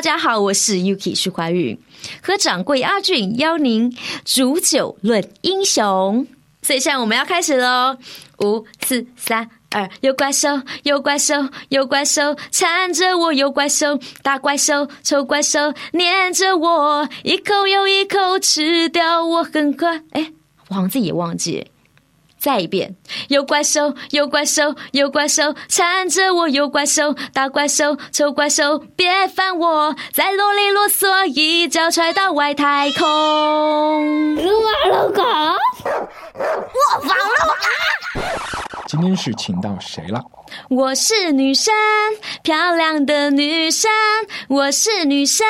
大家好，我是 Yuki 徐怀钰，和掌柜阿俊邀您煮酒论英雄。所以现在我们要开始喽，五四三二，有怪兽，有怪兽，有怪兽缠着我，有怪兽，大怪兽，丑怪兽粘着我，一口又一口吃掉我，很快。哎，我好像自己也忘记。再一遍，有怪兽，有怪兽，有怪兽缠着我，有怪兽，大怪兽，丑怪兽，别烦我，再啰里啰嗦，一脚踹到外太空。撸啊撸狗，我防了啊！今天是请到谁了？我是女生，漂亮的女生。我是女生，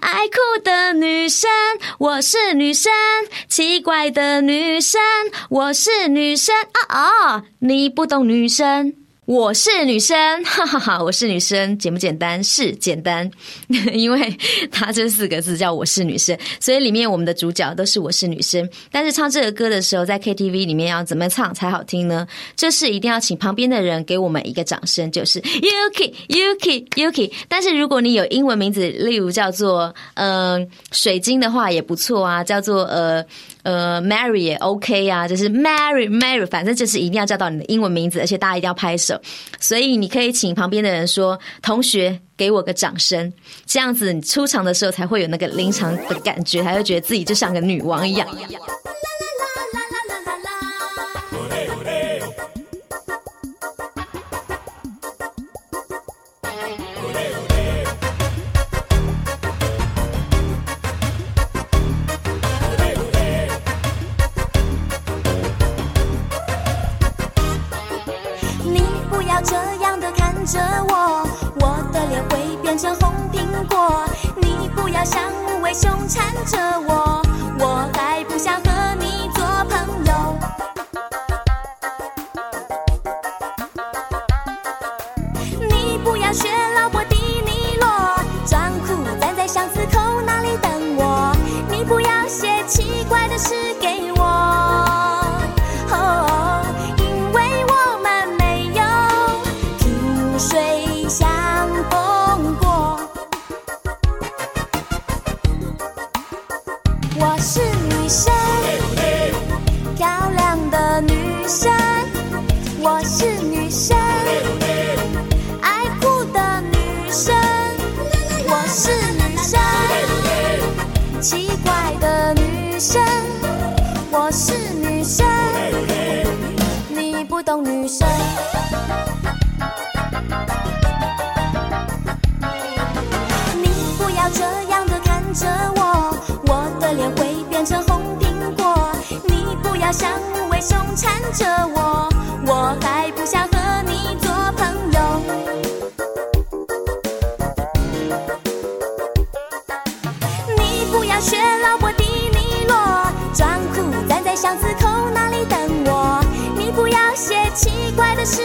爱哭的女生。我是女生，奇怪的女生。我是女生啊哦！你不懂女生。我是女生，哈哈哈！我是女生，简不简单？是简单，因为她这四个字叫我是女生，所以里面我们的主角都是我是女生。但是唱这个歌的时候，在 KTV 里面要怎么唱才好听呢？这是一定要请旁边的人给我们一个掌声，就是 Yuki Yuki Yuki。但是如果你有英文名字，例如叫做嗯水晶的话，也不错啊，叫做呃。呃，Mary 也 OK 啊，就是 Mary Mary，反正就是一定要叫到你的英文名字，而且大家一定要拍手。所以你可以请旁边的人说：“同学，给我个掌声。”这样子你出场的时候才会有那个临场的感觉，才会觉得自己就像个女王一样。奇怪的诗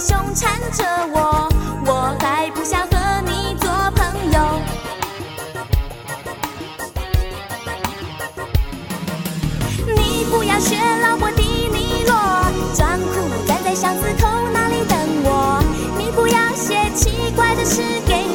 凶缠着我，我还不想和你做朋友。你不要学老婆迪尼洛，装酷站在巷子口那里等我。你不要写奇怪的诗给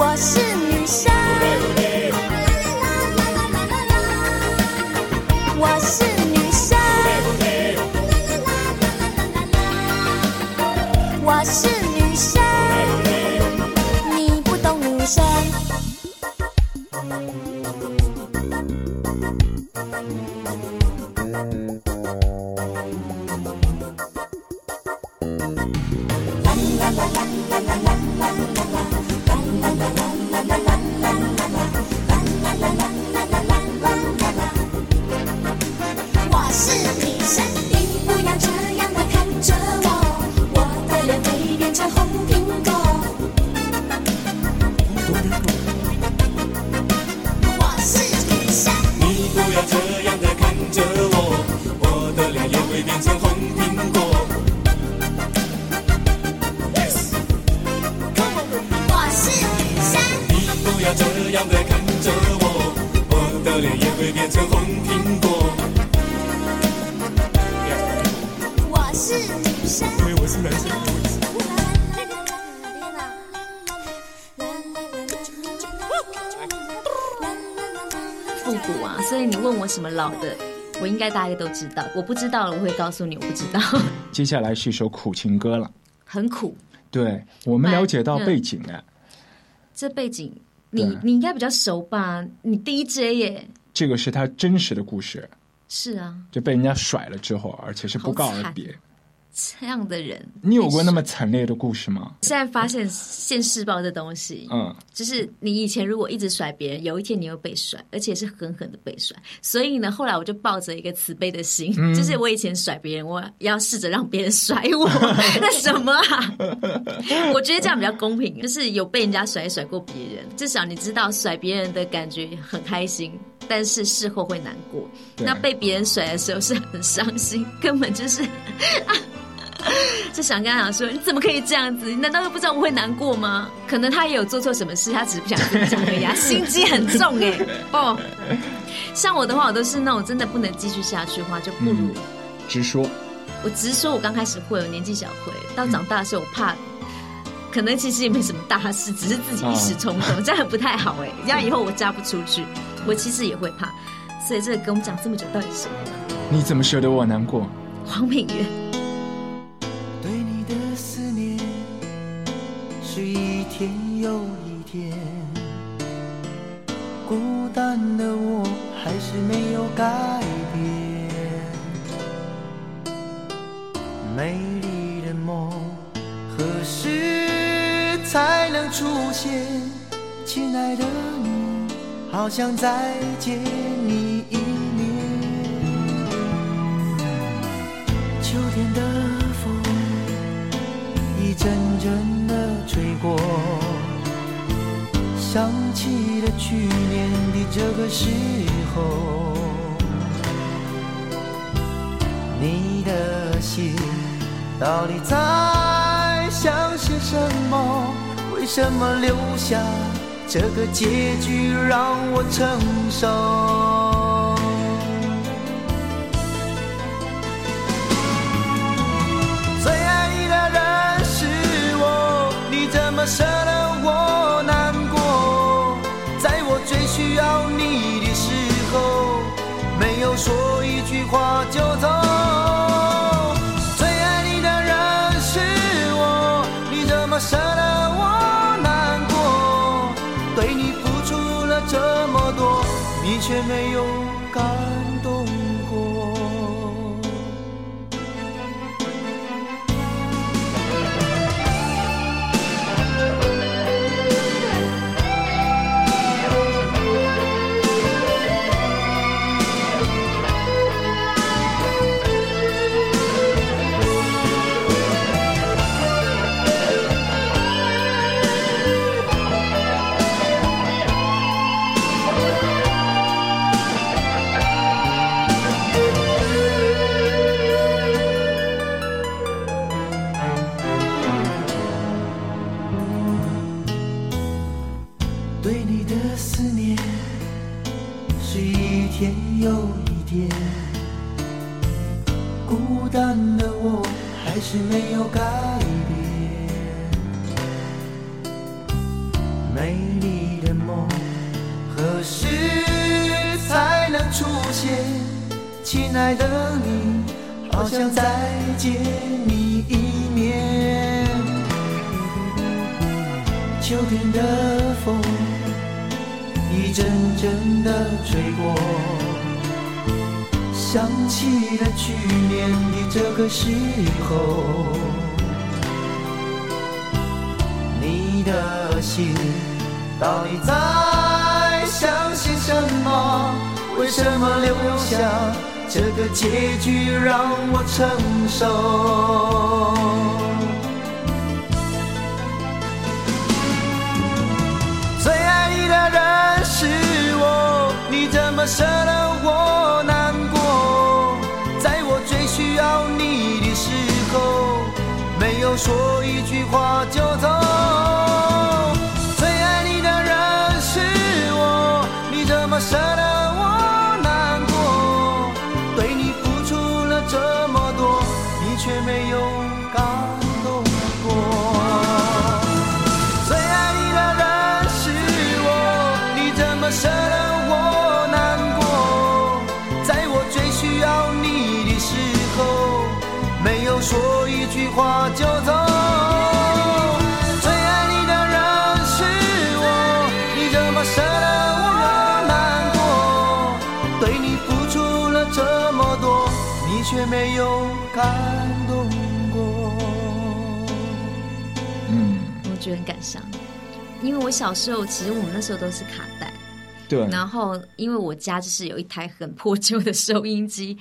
我是什么老的，我应该大家都知道。我不知道了，我会告诉你，我不知道，接下来是一首苦情歌了。很苦。对我们了解到嗯背景哎，这背景你你应该比较熟吧？你 DJ 耶，这个是他真实的故事，是啊，就被人家甩了之后，而且是不告而别。这样的人，你有过那么惨烈的故事吗？现在发现现世报这东西，嗯，就是你以前如果一直甩别人，有一天你会被甩，而且是狠狠的被甩。所以呢，后来我就抱着一个慈悲的心，嗯就是我以前甩别人，我要试着让别人甩我。那什么啊？我觉得这样比较公平，就是有被人家甩甩过别人，至少你知道甩别人的感觉很开心。但是事后会难过，那被别人甩的时候是很伤心，根本就是 就想跟他讲说，你怎么可以这样子？你难道又不知道我会难过吗？可能他也有做错什么事，他只是不想跟你讲而已啊，心机很重哎、哦。像我的话，我都是那种真的不能继续下去的话，就不如、直说，我直说，我刚开始会，我年纪小会，到长大的时候，我怕。可能其实也没什么大事，只是自己一时冲动，这样不太好哎。这样以后我嫁不出去，我其实也会怕。所以这个跟我们讲这么久，到底是什么？你怎么舍得我难过？黄品源。天，孤单的我还是没有改变。美丽的梦何时才能出现？亲爱的你，好想再见你一面。秋天的风一阵阵的吹过，想起了去年的这个时候，你的心到底在想些什么？为什么留下这个结局让我承受？最爱你的人是我，你怎么舍得我说一句话就走。最爱你的人是我，你怎么舍得我难过？对你付出了这么多，你却没有感动孤单的我还是没有改变。美丽的梦何时才能出现？亲爱的你，好想再见你一面。秋天的风一阵阵的吹过，想起了去年的这个时候，你的心到底在想些什么？为什么留下这个结局让我承受？说一句话就走。却没有感动过。嗯，我觉得很感伤，因为我小时候其实我们那时候都是卡带，对，然后因为我家就是有一台很破旧的收音机，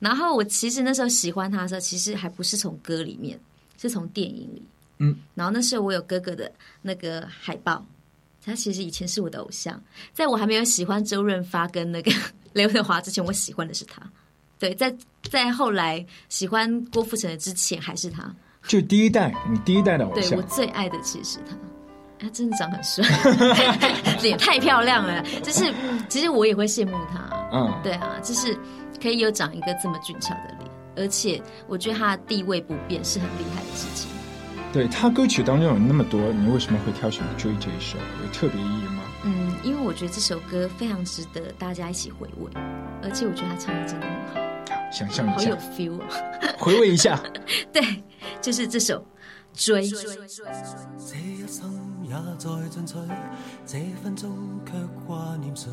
然后我其实那时候喜欢他的时候，其实还不是从歌里面，是从电影里。嗯，然后那时候我有哥哥的那个海报，他其实以前是我的偶像，在我还没有喜欢周润发跟那个 刘德华之前，我喜欢的是他。对，在在后来喜欢郭富城的之前，还是他。就第一代，你第一代的偶像对我，最爱的其实是他，他真的长很帅，脸太漂亮了。就是其实我也会羡慕他，嗯，对啊，就是可以有长一个这么俊俏的脸，而且我觉得他的地位不变是很厉害的事情。对他歌曲当中有那么多，你为什么会挑选《追》这一首？有特别意义吗？嗯，因为我觉得这首歌非常值得大家一起回味，而且我觉得他唱的真的很好，想象一好有下，feel 啊。回味一下。对，就是这首《追》。这一生也在进取，这分钟却挂念谁？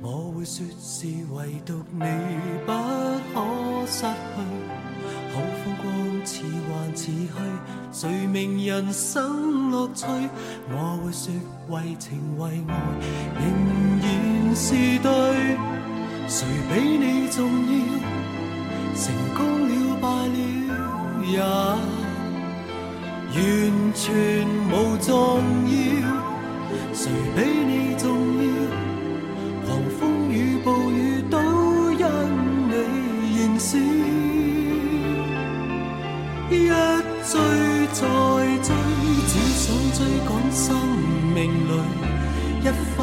我会说是唯独你不可失去。好风光似幻似虚，谁明人生乐趣？我会说为情为爱仍然是对，谁比你重要？全无重要，谁比你重要？狂风与暴雨都因你燃烧，一追再追，只想追赶生命里一分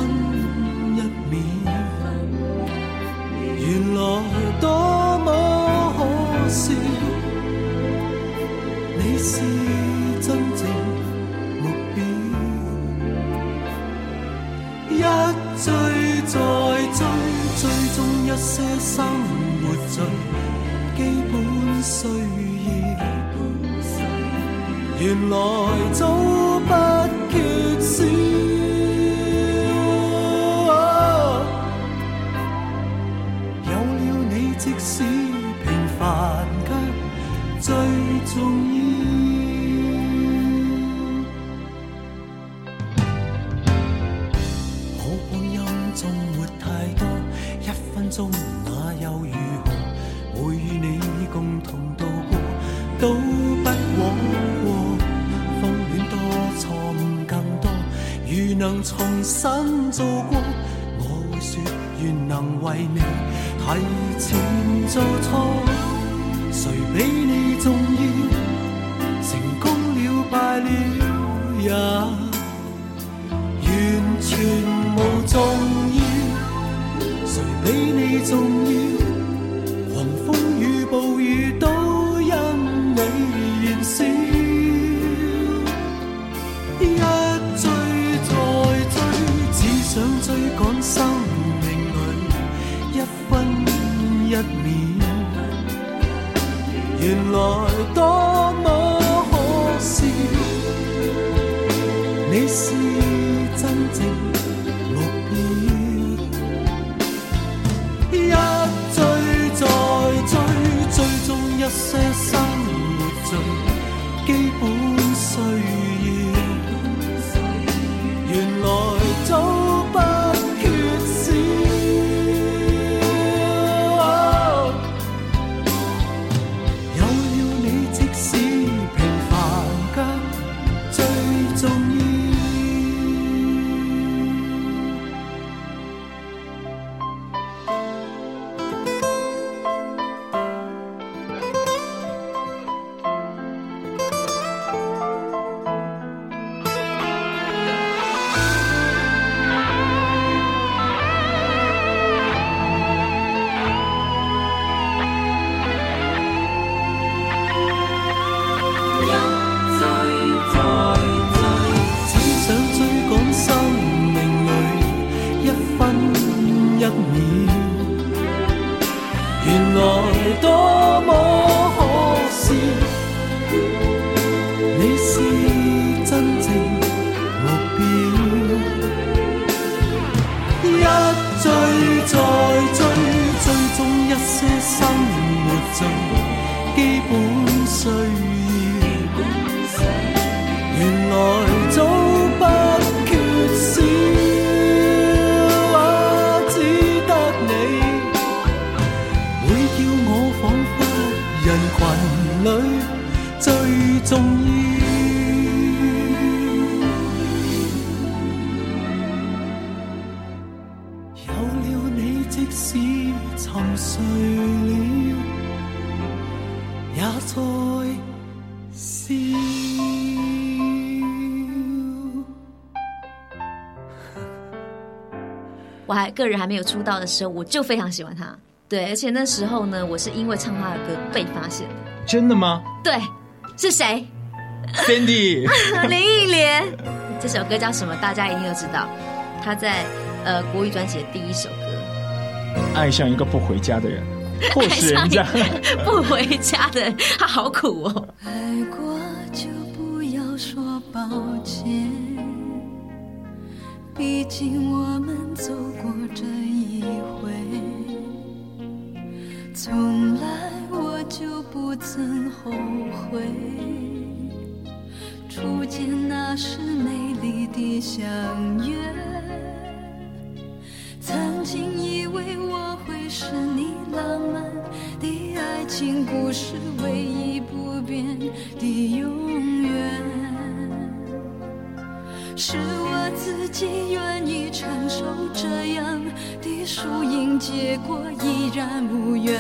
再追，追踪一些生活最基本需要。原来早不缺少。能重新做过，我会说愿能为你提前做错。谁比你重要？成功了败了也。来多么可笑，你是真正目标，一追再追，追踪一些来多么可笑。我还个人还没有出道的时候，我就非常喜欢他。对，而且那时候呢，我是因为唱他的歌被发现的。真的吗对，是谁？？Sandy，林忆莲。这首歌叫什么？大家一定都知道。他在呃国语专辑的第一首歌爱上一个不回家的人，迫使人家爱上一个 不回家的人，他好苦哦。爱过就不要说抱歉，毕竟我们走过这一回，从来我就不曾后悔。初见那时美丽的相约，曾经以为我会是你浪漫的爱情故事，唯一不变的永远。是我自己愿意承受这样的输赢结果，依然无怨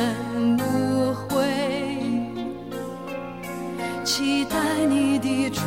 无悔。期待你的出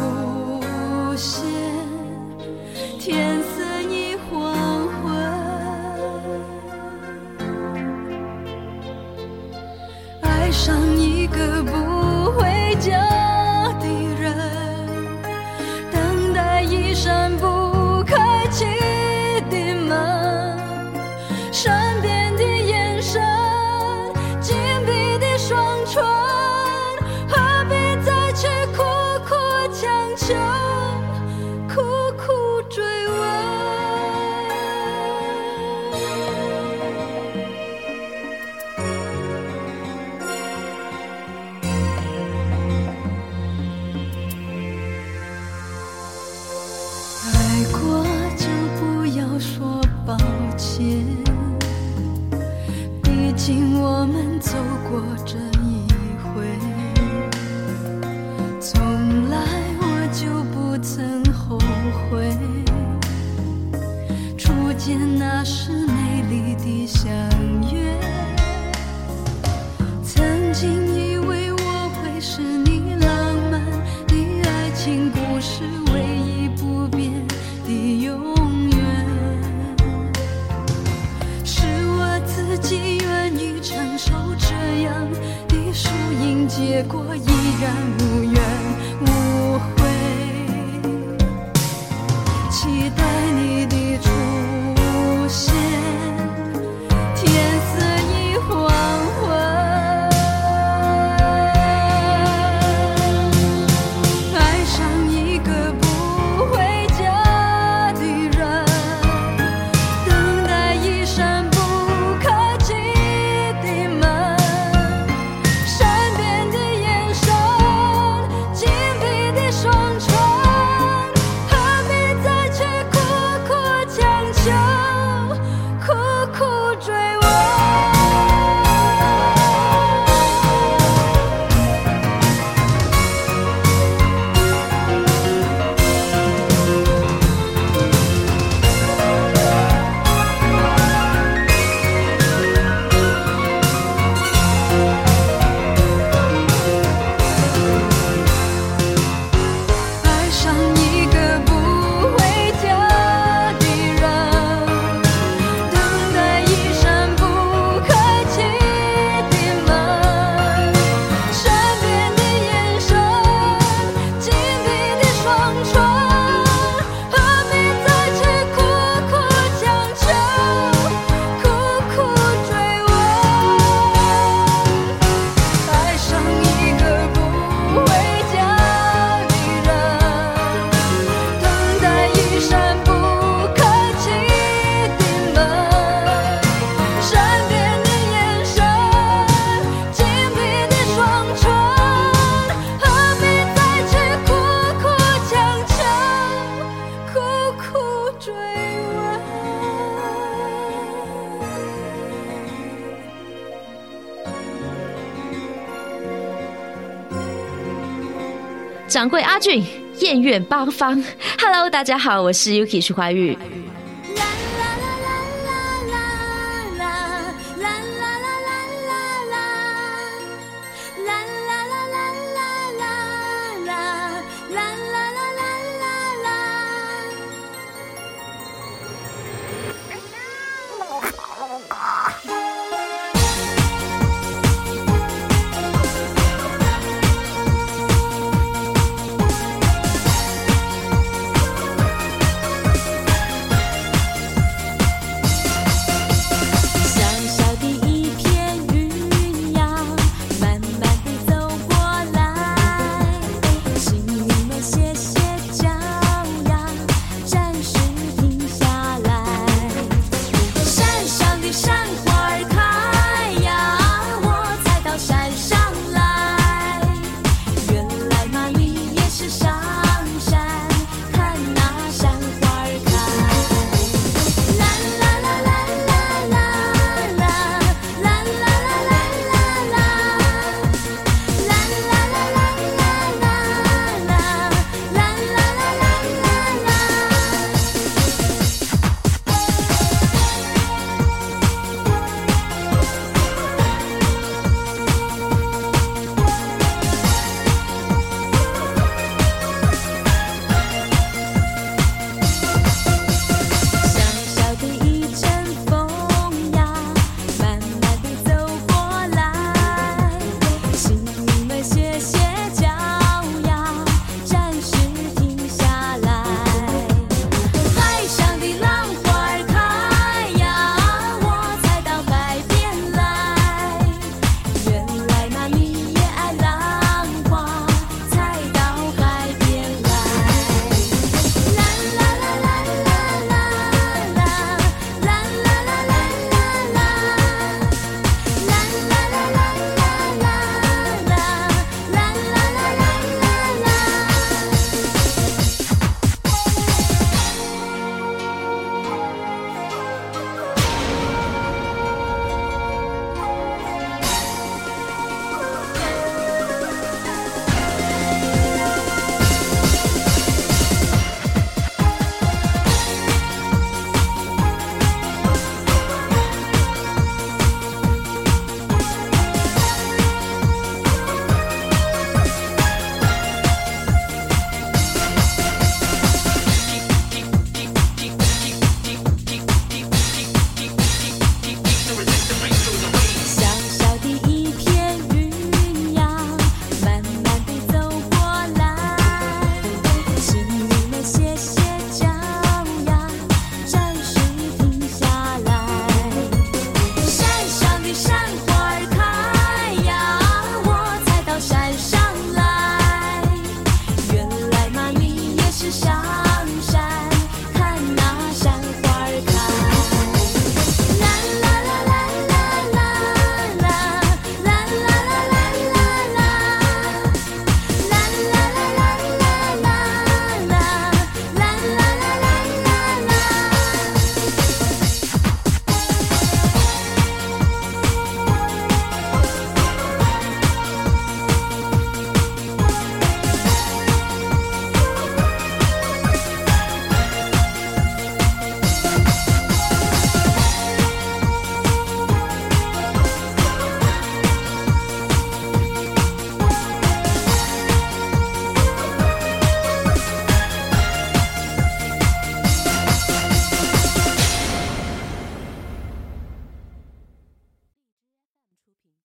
掌柜阿俊，艳苑八方。Hello，大家好，我是 Yuki 徐怀钰。